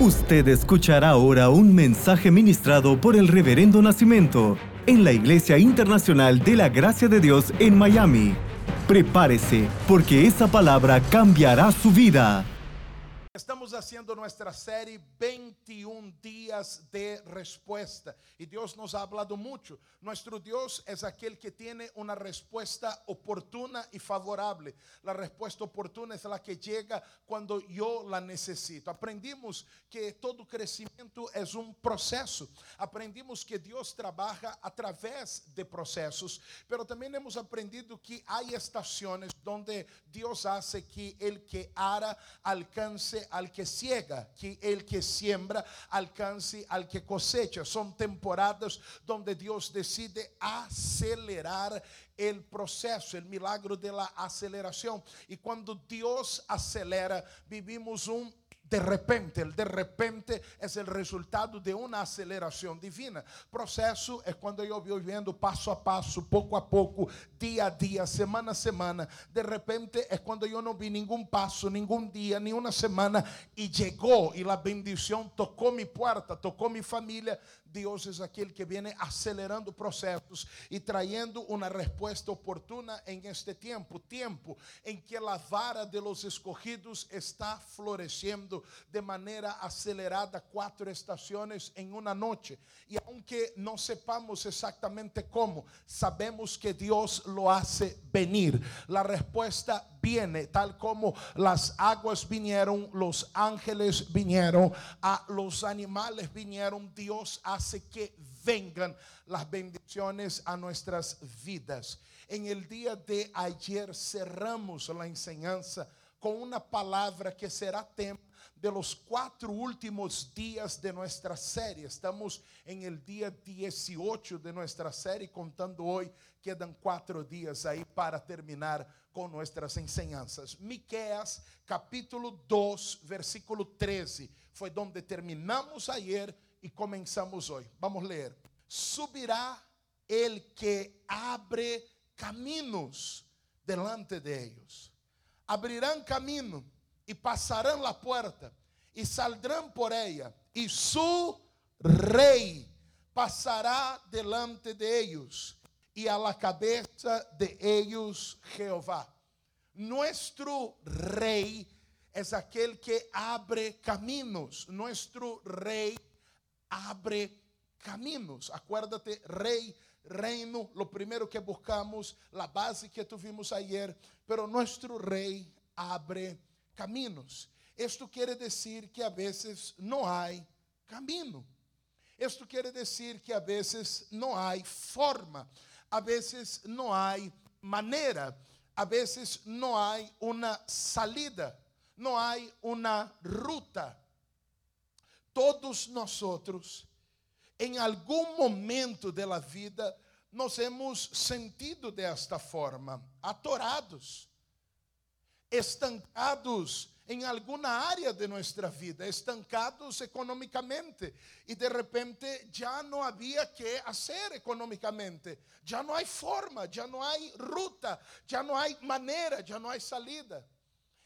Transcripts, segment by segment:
Usted escuchará ahora un mensaje ministrado por el Reverendo Nacimiento en la Iglesia Internacional de la Gracia de Dios en Miami. Prepárese, porque esa palabra cambiará su vida. Estamos haciendo nuestra serie 21 días de respuesta y Dios nos ha hablado mucho. Nuestro Dios es aquel que tiene una respuesta oportuna y favorable. La respuesta oportuna es la que llega cuando yo la necesito. Aprendimos que todo crecimiento es un proceso. Aprendimos que Dios trabaja a través de procesos, pero también hemos aprendido que hay estaciones donde Dios hace que el que ara alcance al que ciega, que el que siembra alcance al que cosecha. Son temporadas donde Dios decide acelerar el proceso, el milagro de la aceleración. Y cuando Dios acelera, vivimos un de repente, el de repente es el resultado de una aceleración divina. Proceso es cuando yo voy viendo paso a paso, poco a poco, día a día, semana a semana. De repente es cuando yo no vi ningún paso, ningún día, ni una semana y llegó y la bendición tocó mi puerta, tocó mi familia, Dios es aquel que viene acelerando procesos y trayendo una respuesta oportuna en este tiempo, tiempo en que la vara de los escogidos está floreciendo de manera acelerada cuatro estaciones en una noche. Y aunque no sepamos exactamente cómo, sabemos que Dios lo hace venir. La respuesta viene, tal como las aguas vinieron, los ángeles vinieron, a los animales vinieron, Dios hace que vengan las bendiciones a nuestras vidas. En el día de ayer cerramos la enseñanza con una palabra que será tema de los cuatro últimos días de nuestra serie. Estamos en el día 18 de nuestra serie, contando hoy, quedan cuatro días ahí para terminar con nuestras enseñanzas. Miqueas capítulo 2, versículo 13, foi donde terminamos ayer e começamos hoje. Vamos ler. Subirá el que abre caminos delante de ellos. Abrirán camino e passarão a porta e saldrão por ella e su rei passará delante de ellos e a la cabeza de ellos Jehová. Nuestro rei é aquele que abre caminos. Nuestro rei abre caminos. Acuérdate, rei, reino, lo primero que buscamos, la base que tuvimos ayer, pero nuestro rei abre caminos. Esto quiere decir que a veces no hay camino. Esto quiere decir que a veces no hay forma, a veces no hay manera, a veces no hay una salida, no hay una ruta. Todos nosotros, em algum momento da vida, nos hemos sentido desta forma, atorados estancados em alguma área de nossa vida, estancados econômicamente e de repente já não havia que fazer econômicamente, já não há forma, já não há ruta, já não há maneira, já não há salida.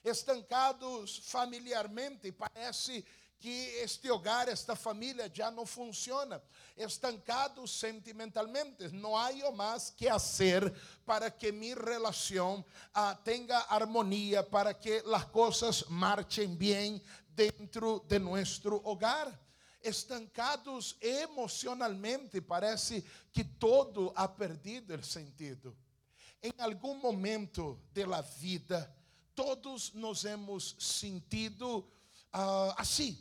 Estancados familiarmente, parece que este hogar, esta família já não funciona, estancados sentimentalmente, não há mais que fazer para que minha relação ah, harmonia, para que as coisas marchen bem dentro de nosso hogar. Estancados emocionalmente, parece que todo ha perdido o sentido. Em algum momento da vida, todos nos hemos sentido assim,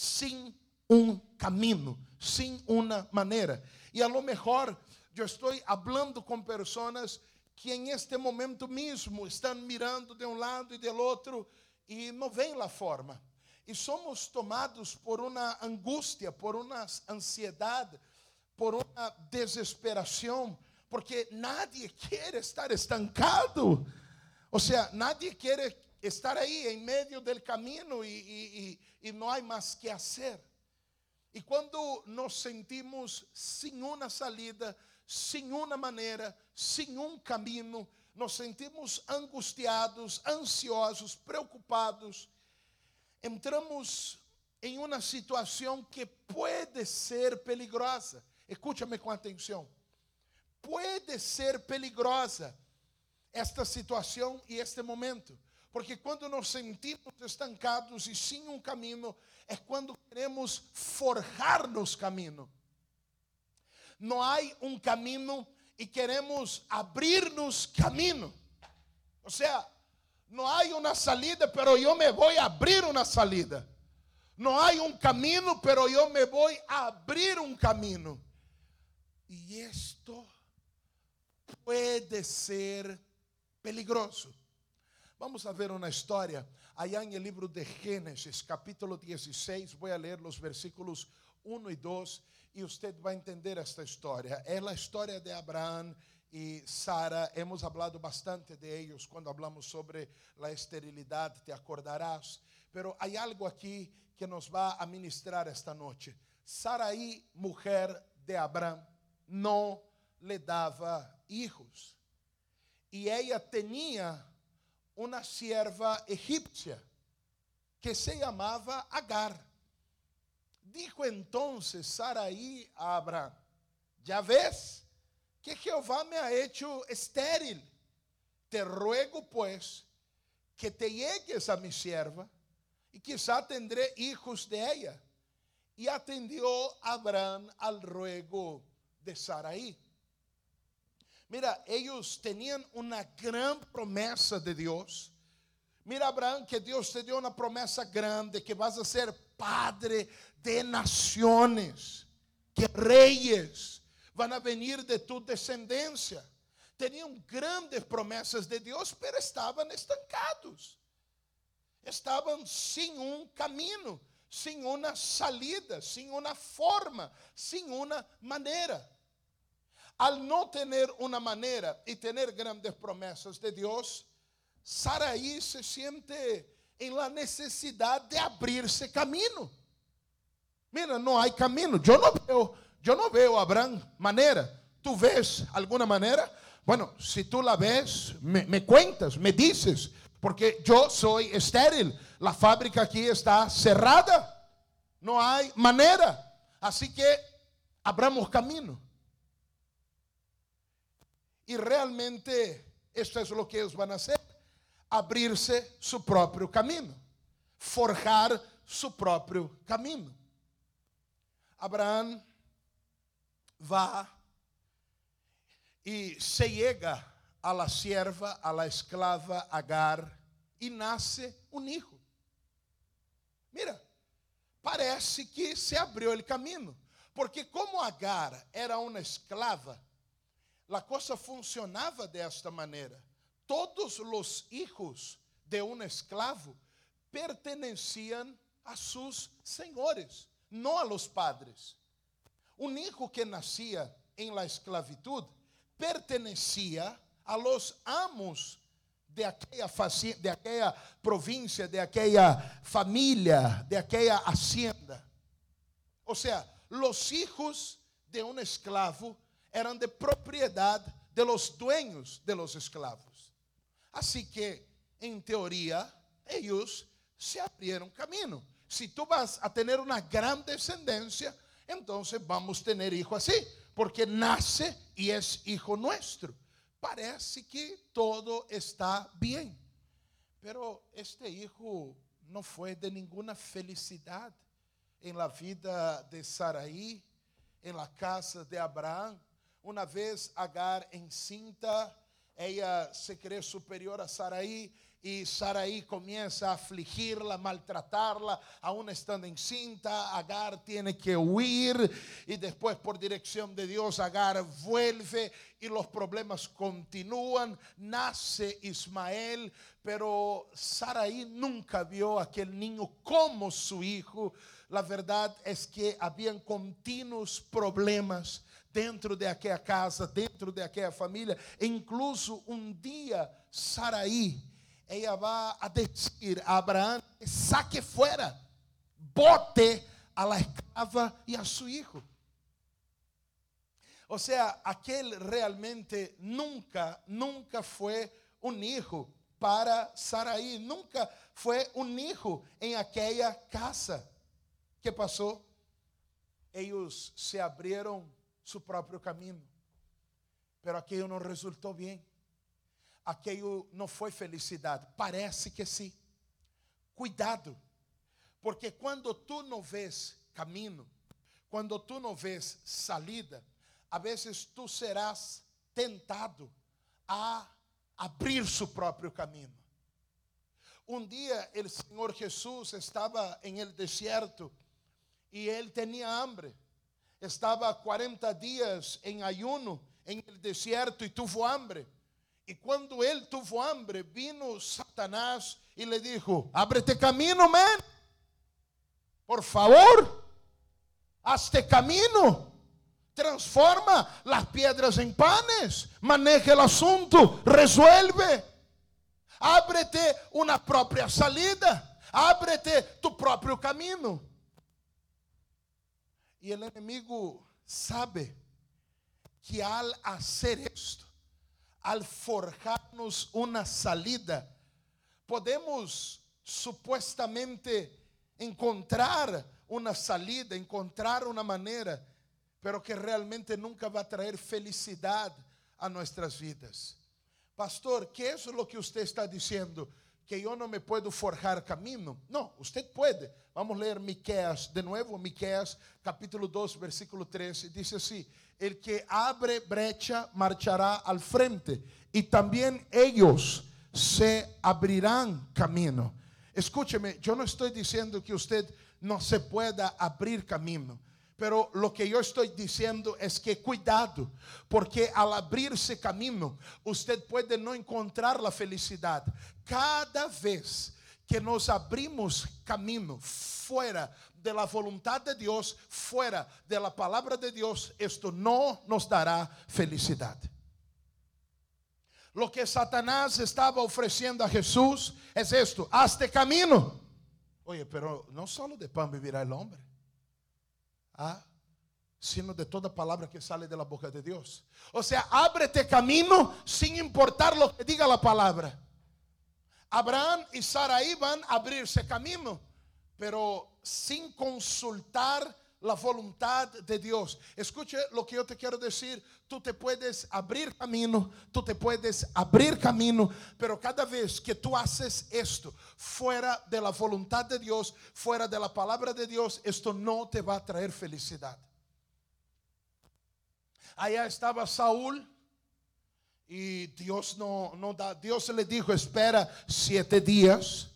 sem um caminho, sem uma maneira. E a lo mejor eu estou falando com pessoas que em este momento mesmo estão mirando de um lado e do outro e não veem a forma. E somos tomados por uma angústia, por uma ansiedade, por uma desesperação, porque nadie quer estar estancado. Ou seja, nadie quer estar aí em meio do caminho e, e, e não há mais que fazer. E quando nos sentimos sem uma salida, sem uma maneira, sem um caminho, nos sentimos angustiados, ansiosos, preocupados, entramos em uma situação que pode ser peligrosa. Escúchame com atenção. Pode ser peligrosa esta situação e este momento. Porque quando nos sentimos estancados e sem um caminho, é quando queremos forjar-nos caminho. Não há um caminho e queremos abrir-nos caminho. Ou seja, não há uma salida, pero eu me vou abrir uma salida. Não há um caminho, pero eu me vou abrir um caminho. E isto pode ser peligroso. Vamos a ver uma história allá en el libro de Génesis, capítulo 16. Voy a leer los versículos 1 y 2 y usted va a entender esta historia. Es la historia de Abraham y Sara. Hemos hablado bastante de ellos cuando hablamos sobre la esterilidad, te acordarás. Pero hay algo aquí que nos va a ministrar esta noche. Saraí, mujer de Abraham, no le daba hijos. Y ella tenía uma sierva egípcia que se chamava Agar. Dijo entonces Saraí a Abraham: Ya ves que Jehová me ha hecho estéril. Te ruego pues que te llegues a mi sierva y quizá tendré hijos de ella. Y atendió Abraham al ruego de Saraí. Mira, ellos tenían una gran promesa de Dios. Mira, Abraham, que Dios te dio una promesa grande, que vas a ser padre de naciones, que reyes van a venir de tu descendencia. Tenían grandes promesas de Dios, pero estaban estancados. Estaban sin un camino, sin una salida, sin una forma, sin una manera. Al no tener una manera y tener grandes promesas de Dios, Saraí se siente en la necesidad de abrirse camino. Mira, no hay camino. Yo no veo, yo no veo Abraham manera. ¿Tú ves alguna manera? Bueno, si tú la ves, me, me cuentas, me dices, porque yo soy estéril. La fábrica aquí está cerrada. No hay manera. Así que abramos camino. E realmente esto é o que eles vão fazer: abrir-se seu próprio caminho, forjar seu próprio caminho. Abraão vai e se chega a la sierva, a la esclava Agar e nasce um hijo. Mira, parece que se abriu o caminho, porque como Agar era uma esclava, a coisa funcionava desta maneira. Todos os hijos de um esclavo perteneciam a seus senhores, não a los padres. Um hijo que nascia em la esclavitud pertencia a los amos de aquela, de aquela província, de aquela família, de aquela hacienda. Ou seja, los hijos de um esclavo eran de propiedad de los dueños de los esclavos. Así que, en teoría, ellos se abrieron camino. Si tú vas a tener una gran descendencia, entonces vamos a tener hijo así, porque nace y es hijo nuestro. Parece que todo está bien, pero este hijo no fue de ninguna felicidad en la vida de Saraí, en la casa de Abraham. Uma vez Agar encinta, ella se cree superior a Saraí e Saraí comienza a afligirla, maltratarla, aún estando encinta, Agar tiene que huir y después por dirección de Dios Agar vuelve y los problemas continúan, nace Ismael, pero Saraí nunca vio a aquel niño como su hijo. La verdad es que habían continuos problemas dentro de aquela casa, dentro de aquela família. incluso um dia, Saraí, ela vai a dizer a Abraão: saque fora, bote a la escrava e a seu filho. Ou seja, aquele realmente nunca, nunca foi um hijo para Saraí, nunca foi um hijo em aquela casa. que passou? Eles se abriram seu próprio caminho, pero aquilo não resultou bem. Aquilo não foi felicidade. Parece que sim. Cuidado, porque quando tu não vês caminho, quando tu não vês salida, a vezes tu serás tentado a abrir seu próprio caminho. Um dia o Senhor Jesus estava em el deserto e ele tinha hambre. Estava 40 dias em ayuno em el deserto e tuvo hambre. E quando ele tuvo hambre, vino Satanás e le dijo: Ábrete caminho, man. Por favor, hazte caminho. Transforma las piedras en panes. Maneja el asunto. Resuelve. Ábrete uma própria salida. Ábrete tu próprio caminho. E o inimigo sabe que al hacer esto, al forjarnos uma salida, podemos supuestamente encontrar uma salida, encontrar uma maneira, pero que realmente nunca vai trazer felicidade a nossas vidas. Pastor, que é o que você está dizendo? Que eu não me puedo forjar caminho? Não, você pode. Vamos ler Miqueas de novo, Miqueas capítulo 2, versículo 13. Diz assim: El que abre brecha marchará al frente, e também eles se abrirán camino. Escúcheme, yo no estoy diciendo que usted no se pueda abrir camino. Pero lo que yo estoy diciendo es que cuidado, porque al abrirse camino, usted puede no encontrar la felicidad. Cada vez que nos abrimos camino fuera de la voluntad de Dios, fuera de la palabra de Dios, esto no nos dará felicidad. Lo que Satanás estaba ofreciendo a Jesús es esto: hazte camino. Oye, pero no solo de pan vivirá el hombre, sino de toda palabra que sale de la boca de Dios. O sea, ábrete camino sin importar lo que diga la palabra. Abraham y Sarai van a abrirse camino, pero sin consultar la voluntad de Dios. Escuche lo que yo te quiero decir. Tú te puedes abrir camino, tú te puedes abrir camino, pero cada vez que tú haces esto fuera de la voluntad de Dios, fuera de la palabra de Dios, esto no te va a traer felicidad. Allá estaba Saúl. Y Dios no, no da, Dios le dijo, espera siete días.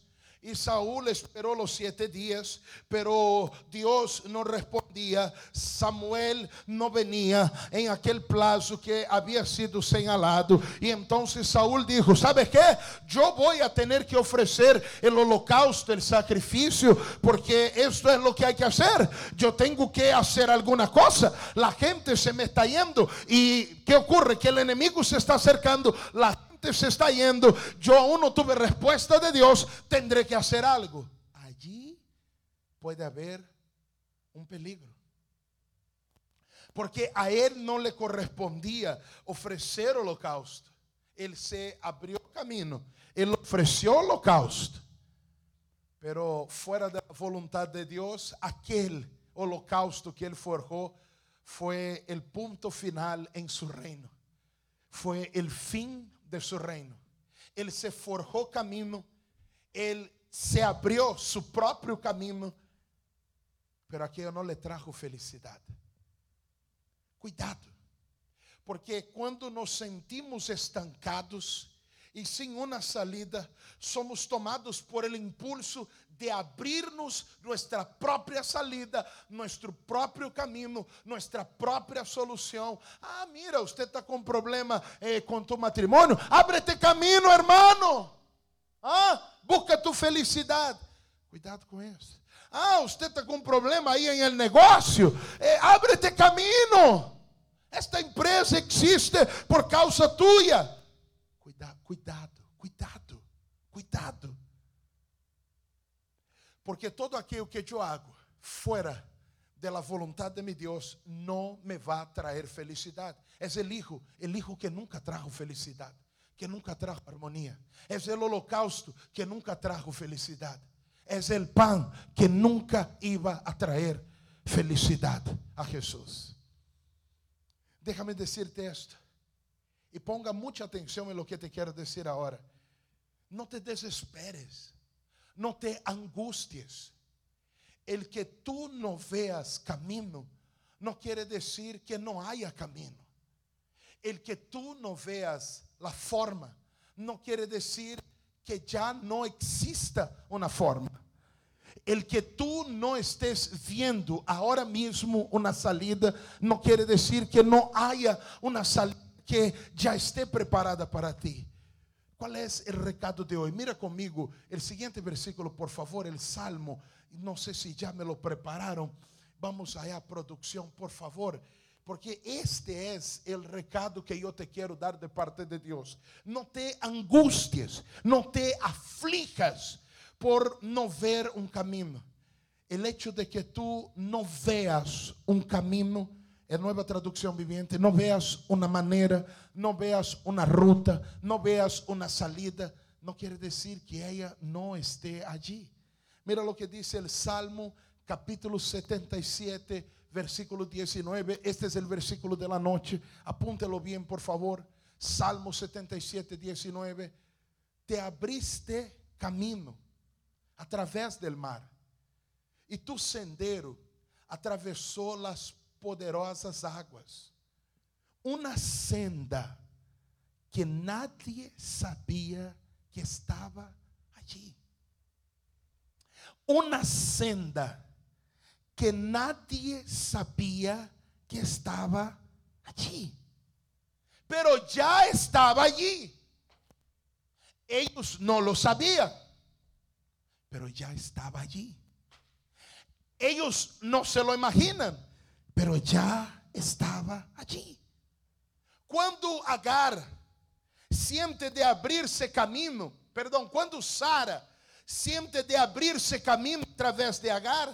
Y Saúl esperó los siete días, pero Dios no respondía. Samuel no venía en aquel plazo que había sido señalado. Y entonces Saúl dijo, ¿sabe qué? Yo voy a tener que ofrecer el holocausto, el sacrificio, porque esto es lo que hay que hacer. Yo tengo que hacer alguna cosa. La gente se me está yendo. ¿Y qué ocurre? Que el enemigo se está acercando. La se está yendo, yo aún no tuve respuesta de Dios, tendré que hacer algo. Allí puede haber un peligro. Porque a él no le correspondía ofrecer holocausto. Él se abrió camino, él ofreció holocausto. Pero fuera de la voluntad de Dios, aquel holocausto que él forjó fue el punto final en su reino. Fue el fin de su reino. Ele se forjou caminho, ele se abriu seu próprio caminho, pero aquilo não lhe trajo felicidade. Cuidado, porque quando nos sentimos estancados e sem uma salida, somos tomados por el impulso de abrirnos nuestra própria salida, nosso próprio caminho, nossa própria solução. Ah, mira, você está com problema eh, com tu matrimônio? Ábrete caminho, hermano. Ah, busca tu felicidade. Cuidado com isso. Ah, você está com problema aí em el negócio? Eh, ábrete caminho. Esta empresa existe por causa tuya. Cuidado, cuidado, cuidado, cuidado. Porque todo aquello que yo hago fuera de la voluntad de mi Dios no me va a traer felicidad. Es el hijo, el hijo que nunca trajo felicidad, que nunca trajo armonía. Es el holocausto que nunca trajo felicidad. es el pan que nunca iba a traer felicidad a Jesús. Déjame decirte esto. Y ponga mucha atención en lo que te quiero decir ahora. No te desesperes. No te angusties. El que tú no veas camino no quiere decir que no haya camino. El que tú no veas la forma no quiere decir que ya no exista una forma. El que tú no estés viendo ahora mismo una salida no quiere decir que no haya una salida que ya esté preparada para ti. ¿Cuál es el recado de hoy? Mira conmigo el siguiente versículo, por favor, el Salmo. No sé si ya me lo prepararon. Vamos allá, producción, por favor. Porque este es el recado que yo te quiero dar de parte de Dios. No te angusties, no te aflijas por no ver un camino. El hecho de que tú no veas un camino, en nueva traducción viviente, no veas una manera, no veas una ruta, no veas una salida, no quiere decir que ella no esté allí. Mira lo que dice el Salmo capítulo 77, versículo 19. Este es el versículo de la noche. Apúntelo bien, por favor. Salmo 77, 19. Te abriste camino a través del mar, y tu sendero atravessou las poderosas águas. Uma senda que nadie sabia que estava allí. Uma senda que nadie sabia que estava allí. Pero já estava allí. Ellos no lo sabían, pero ya estaba allí. Ellos no se lo imaginan, pero ya estaba allí. Quando Agar siente de abrir-se caminho, perdão, quando Sara siente de abrir-se caminho através de Agar,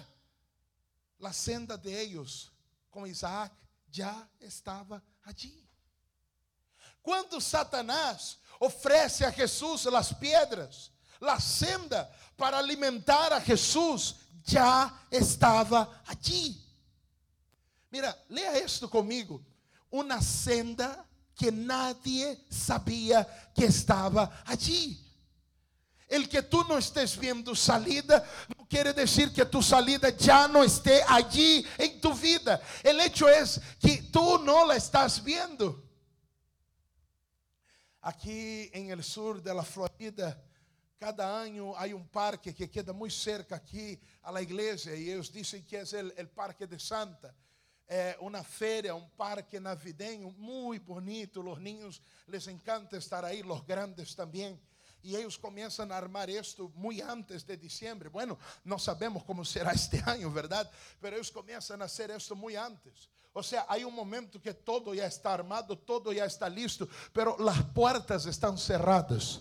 a senda de ellos com Isaac já estava allí. Quando Satanás oferece a Jesus as pedras, a senda para alimentar a Jesus já estava allí. Mira, lea esto comigo. Uma senda que nadie sabia que estava allí. El que tú no estés viendo salida no quiere decir que tu salida ya no esté allí en tu vida. El hecho es que tú no la estás viendo. Aqui en el sur de la Florida, cada año hay un parque que queda muy cerca aquí a la iglesia y ellos dicen que es el, el Parque de Santa. É uma feira, um parque navideño muito bonito. Los niños les encanta estar aí, los grandes também. E eles começam a armar isto muito antes de diciembre. Bueno, não sabemos como será este ano, verdade? Mas eles começam a hacer isto muito antes. O sea, hay un momento que todo ya está armado, todo ya está listo, pero las puertas están cerradas.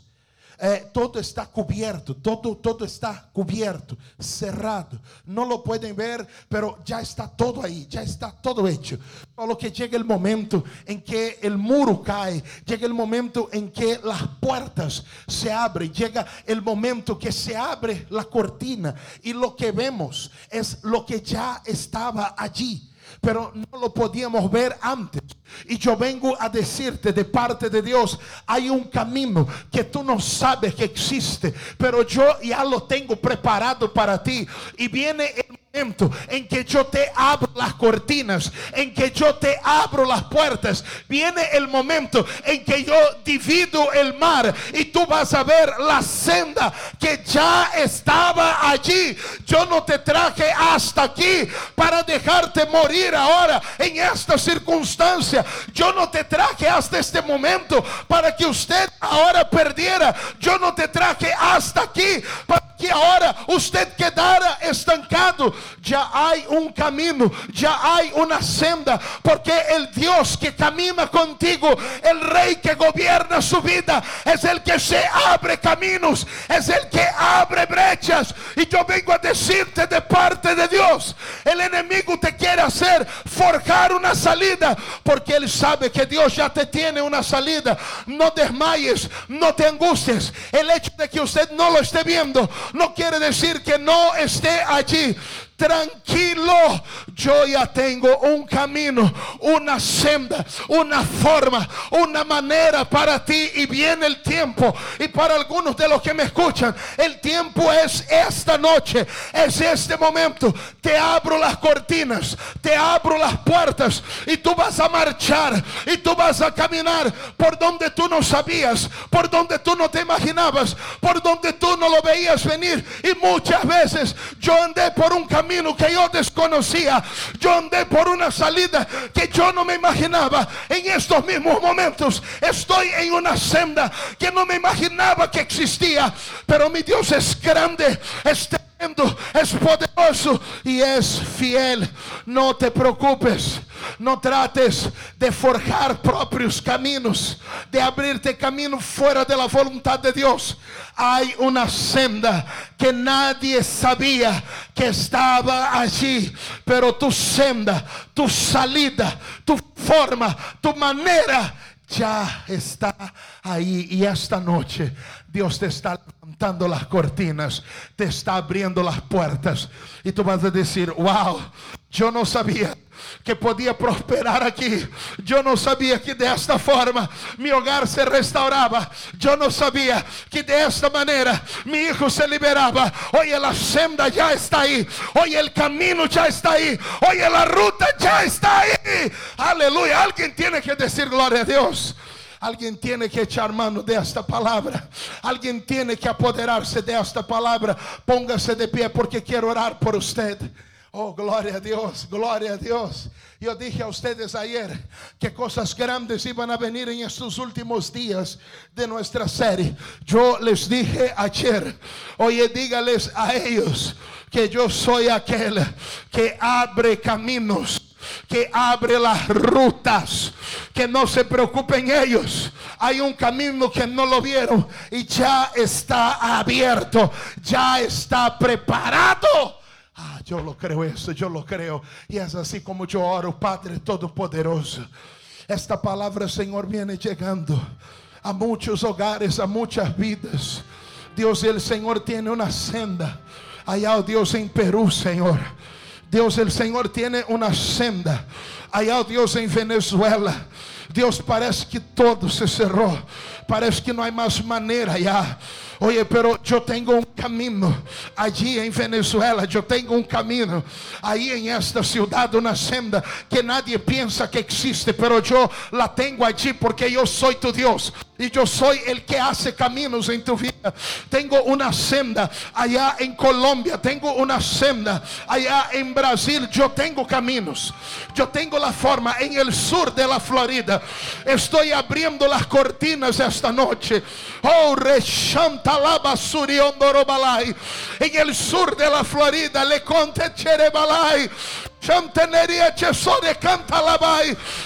Eh, todo está cubierto, todo, todo está cubierto, cerrado. No lo pueden ver, pero ya está todo ahí, ya está todo hecho. Solo que llega el momento en que el muro cae, llega el momento en que las puertas se abren, llega el momento que se abre la cortina y lo que vemos es lo que ya estaba allí pero no lo podíamos ver antes. Y yo vengo a decirte de parte de Dios, hay un camino que tú no sabes que existe, pero yo ya lo tengo preparado para ti. Y viene el en que yo te abro las cortinas, en que yo te abro las puertas, viene el momento en que yo divido el mar y tú vas a ver la senda que ya estaba allí. Yo no te traje hasta aquí para dejarte morir ahora en esta circunstancia. Yo no te traje hasta este momento para que usted ahora perdiera. Yo no te traje hasta aquí para que ahora usted quedara estancado. Ya hay un camino, ya hay una senda, porque el Dios que camina contigo, el rey que gobierna su vida, es el que se abre caminos, es el que abre brechas. Y yo vengo a decirte de parte de Dios, el enemigo te quiere hacer forjar una salida, porque Él sabe que Dios ya te tiene una salida. No desmayes, no te angusties. El hecho de que usted no lo esté viendo no quiere decir que no esté allí tranquilo, yo ya tengo un camino, una senda, una forma, una manera para ti y viene el tiempo. Y para algunos de los que me escuchan, el tiempo es esta noche, es este momento. Te abro las cortinas, te abro las puertas y tú vas a marchar y tú vas a caminar por donde tú no sabías, por donde tú no te imaginabas, por donde tú no lo veías venir. Y muchas veces yo andé por un camino que yo desconocía. Yo andé por una salida que yo no me imaginaba. En estos mismos momentos estoy en una senda que no me imaginaba que existía. Pero mi Dios es grande, es poderoso y es fiel. No te preocupes, no trates de forjar propios caminos, de abrirte camino fuera de la voluntad de Dios. Hay una senda que nadie sabía que estaba allí, pero tu senda, tu salida, tu forma, tu manera ya está ahí. Y esta noche Dios te está levantando las cortinas, te está abriendo las puertas. Y tú vas a decir, wow, yo no sabía que podía prosperar aquí. Yo no sabía que de esta forma mi hogar se restauraba. Yo no sabía que de esta manera mi hijo se liberaba. Hoy la senda ya está ahí. Hoy el camino ya está ahí. Hoy la ruta ya está ahí. Aleluya. Alguien tiene que decir gloria a Dios. Alguien tiene que echar mano de esta palabra. Alguien tiene que apoderarse de esta palabra. Póngase de pie porque quiero orar por usted. Oh, gloria a Dios, gloria a Dios. Yo dije a ustedes ayer que cosas grandes iban a venir en estos últimos días de nuestra serie. Yo les dije ayer, oye, dígales a ellos que yo soy aquel que abre caminos que abre las rutas, que no se preocupen ellos. Hay un camino que no lo vieron y ya está abierto, ya está preparado. Yo lo creo eso, yo lo creo. Y es así como yo oro, Padre Todopoderoso. Esta palabra, Señor, viene llegando a muchos hogares, a muchas vidas. Dios, el Señor tiene una senda. Allá, oh Dios, en Perú, Señor. Dios, el Señor tiene una senda. Allá, oh Dios, en Venezuela. Dios, parece que todo se cerró. parece que no hay más manera Ya. Oye, pero yo tengo un camino Allí en Venezuela, yo tengo un camino ahí en esta ciudad una senda que nadie piensa que existe, pero yo la tengo allí porque yo soy tu Dios y yo soy el que hace caminos en tu vida. tengo una senda allá en Colombia tengo una senda allá en Brasil. yo tengo caminos yo tengo la forma en el sur de la Florida. estoy abriendo las cortinas esta noche. Oh, rechanta en el sur de la Florida, le conte Cherebalai.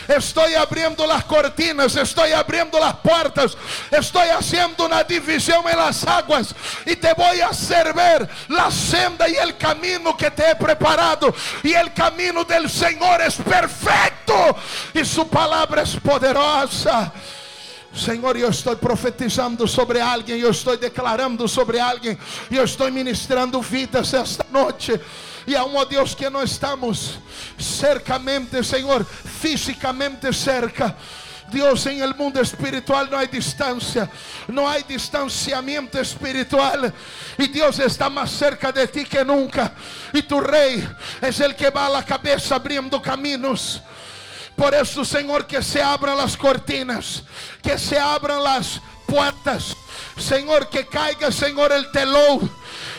Estoy abriendo las cortinas, estoy abriendo las puertas, estoy haciendo una división en las aguas y te voy a hacer ver la senda y el camino que te he preparado. Y el camino del Señor es perfecto y su palabra es poderosa. Senhor, eu estou profetizando sobre alguém, eu estou declarando sobre alguém, eu estou ministrando vidas esta noite. E aún, ó Deus, que não estamos cercamente, Senhor, fisicamente cerca. Deus, em el mundo espiritual não há distância, não há distanciamento espiritual, e Deus está mais cerca de ti que nunca, e tu Rei é el que va a cabeça abrindo caminhos. Por eso, Señor, que se abran las cortinas, que se abran las puertas. Señor, que caiga, Señor, el telón.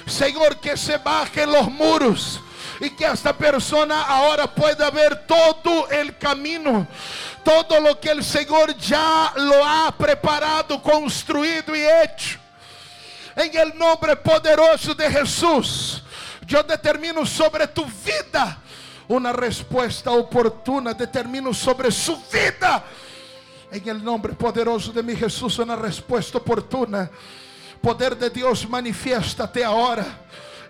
Señor, que se bajen los muros. Y que esta persona ahora pueda ver todo el camino. Todo lo que el Señor ya lo ha preparado, construido y hecho. En el nombre poderoso de Jesús. Yo determino sobre tu vida una respuesta oportuna. Determino sobre su vida. En el nombre poderoso de mi Jesús, una respuesta oportuna. Poder de Dios, manifiéstate ahora.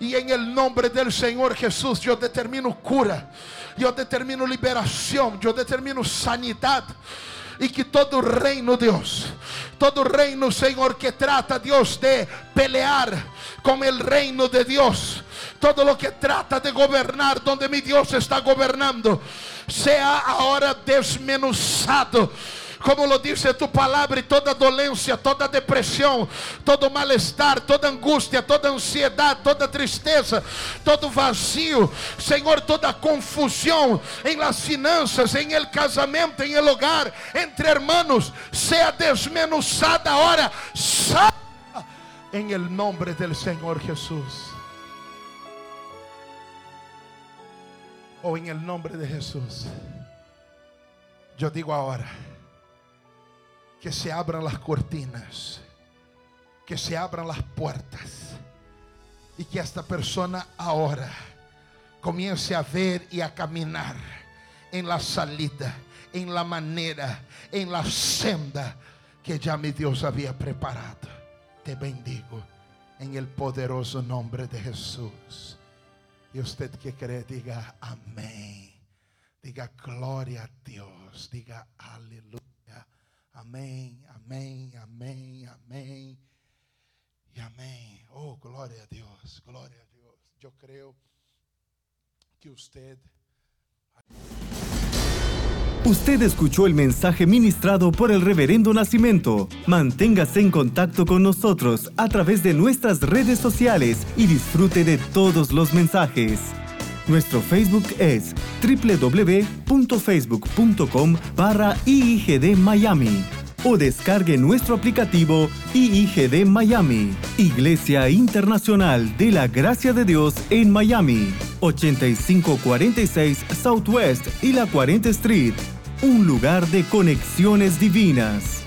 Y en el nombre del Señor Jesús, yo determino cura. Yo determino liberación. Yo determino sanidad y que todo reino, Dios, todo reino, Señor, que trata, Dios, de pelear con el reino de Dios, todo lo que trata de gobernar donde mi Dios está gobernando, sea ahora desmenuzado. Como lo dice tu palavra, e toda dolência, toda depressão, todo mal-estar, toda angústia, toda ansiedade, toda tristeza, todo vazio, Senhor, toda confusão em las finanças, em el casamento, em el hogar, entre hermanos, sea desmenuzada ahora, em el nombre del Senhor Jesus. Ou em el nombre de Jesus. Eu digo agora que se abran las cortinas, que se abran las puertas y que esta persona ahora comience a ver y a caminar en la salida, en la manera, en la senda que ya mi Dios había preparado. Te bendigo en el poderoso nombre de Jesús. Y usted que cree, diga amén. Diga gloria a Dios. Diga aleluya. Amém, amém, amém, amém e amém. Oh, glória a Deus, glória a Deus. Eu creio que usted. Usted escuchó el mensaje ministrado por el Reverendo Nacimiento. Manténgase en contacto con nosotros a través de nuestras redes sociales y disfrute de todos los mensajes. Nuestro Facebook es www.facebook.com barra IIGD Miami o descargue nuestro aplicativo IIGD Miami, Iglesia Internacional de la Gracia de Dios en Miami, 8546 Southwest y la 40 Street, un lugar de conexiones divinas.